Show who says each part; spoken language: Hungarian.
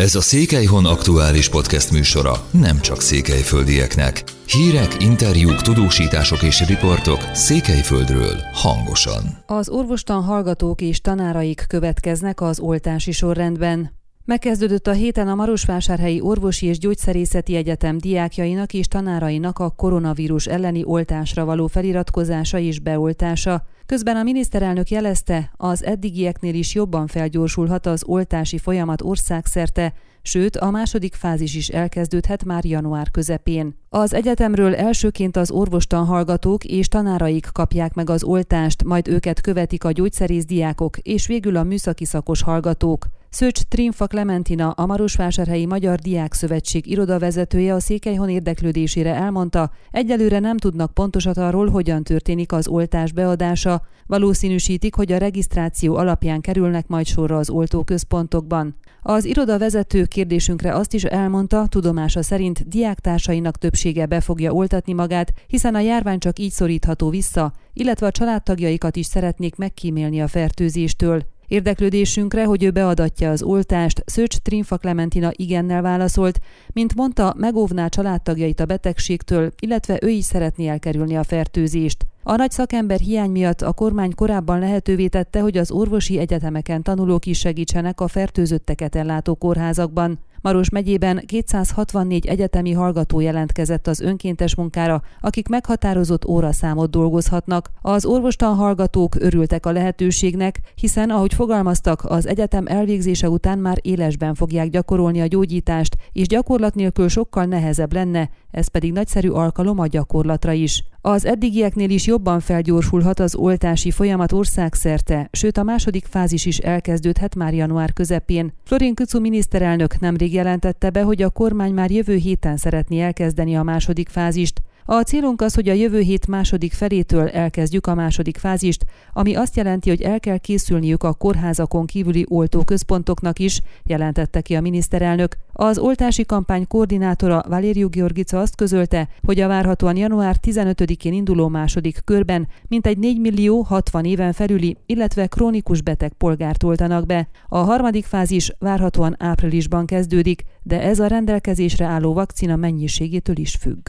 Speaker 1: Ez a Székelyhon aktuális podcast műsora nem csak székelyföldieknek. Hírek, interjúk, tudósítások és riportok Székelyföldről hangosan.
Speaker 2: Az orvostan hallgatók és tanáraik következnek az oltási sorrendben. Megkezdődött a héten a Marosvásárhelyi Orvosi és Gyógyszerészeti Egyetem diákjainak és tanárainak a koronavírus elleni oltásra való feliratkozása és beoltása. Közben a miniszterelnök jelezte, az eddigieknél is jobban felgyorsulhat az oltási folyamat országszerte, sőt a második fázis is elkezdődhet már január közepén. Az egyetemről elsőként az orvostan hallgatók és tanáraik kapják meg az oltást, majd őket követik a gyógyszerészdiákok és végül a műszaki szakos hallgatók. Szőcs Trinfa Clementina, a Marosvásárhelyi Magyar Diák Szövetség irodavezetője a Székelyhon érdeklődésére elmondta, egyelőre nem tudnak pontosat arról, hogyan történik az oltás beadása, valószínűsítik, hogy a regisztráció alapján kerülnek majd sorra az oltóközpontokban. Az iroda vezető kérdésünkre azt is elmondta, tudomása szerint diáktársainak többsége be fogja oltatni magát, hiszen a járvány csak így szorítható vissza, illetve a családtagjaikat is szeretnék megkímélni a fertőzéstől. Érdeklődésünkre, hogy ő beadatja az oltást, Szőcs Trinfa Clementina igennel válaszolt, mint mondta, megóvná családtagjait a betegségtől, illetve ő is szeretné elkerülni a fertőzést. A nagy szakember hiány miatt a kormány korábban lehetővé tette, hogy az orvosi egyetemeken tanulók is segítsenek a fertőzötteket ellátó kórházakban. Maros megyében 264 egyetemi hallgató jelentkezett az önkéntes munkára, akik meghatározott óraszámot dolgozhatnak. Az orvostan hallgatók örültek a lehetőségnek, hiszen, ahogy fogalmaztak, az egyetem elvégzése után már élesben fogják gyakorolni a gyógyítást, és gyakorlat nélkül sokkal nehezebb lenne, ez pedig nagyszerű alkalom a gyakorlatra is. Az eddigieknél is jobban felgyorsulhat az oltási folyamat országszerte, sőt a második fázis is elkezdődhet már január közepén. Florin Kucu miniszterelnök nemrég jelentette be, hogy a kormány már jövő héten szeretné elkezdeni a második fázist. A célunk az, hogy a jövő hét második felétől elkezdjük a második fázist, ami azt jelenti, hogy el kell készülniük a kórházakon kívüli oltóközpontoknak is, jelentette ki a miniszterelnök. Az oltási kampány koordinátora Valériu Georgica azt közölte, hogy a várhatóan január 15-én induló második körben mintegy 4 millió 60 éven felüli, illetve krónikus beteg polgárt oltanak be. A harmadik fázis várhatóan áprilisban kezdődik, de ez a rendelkezésre álló vakcina mennyiségétől is függ.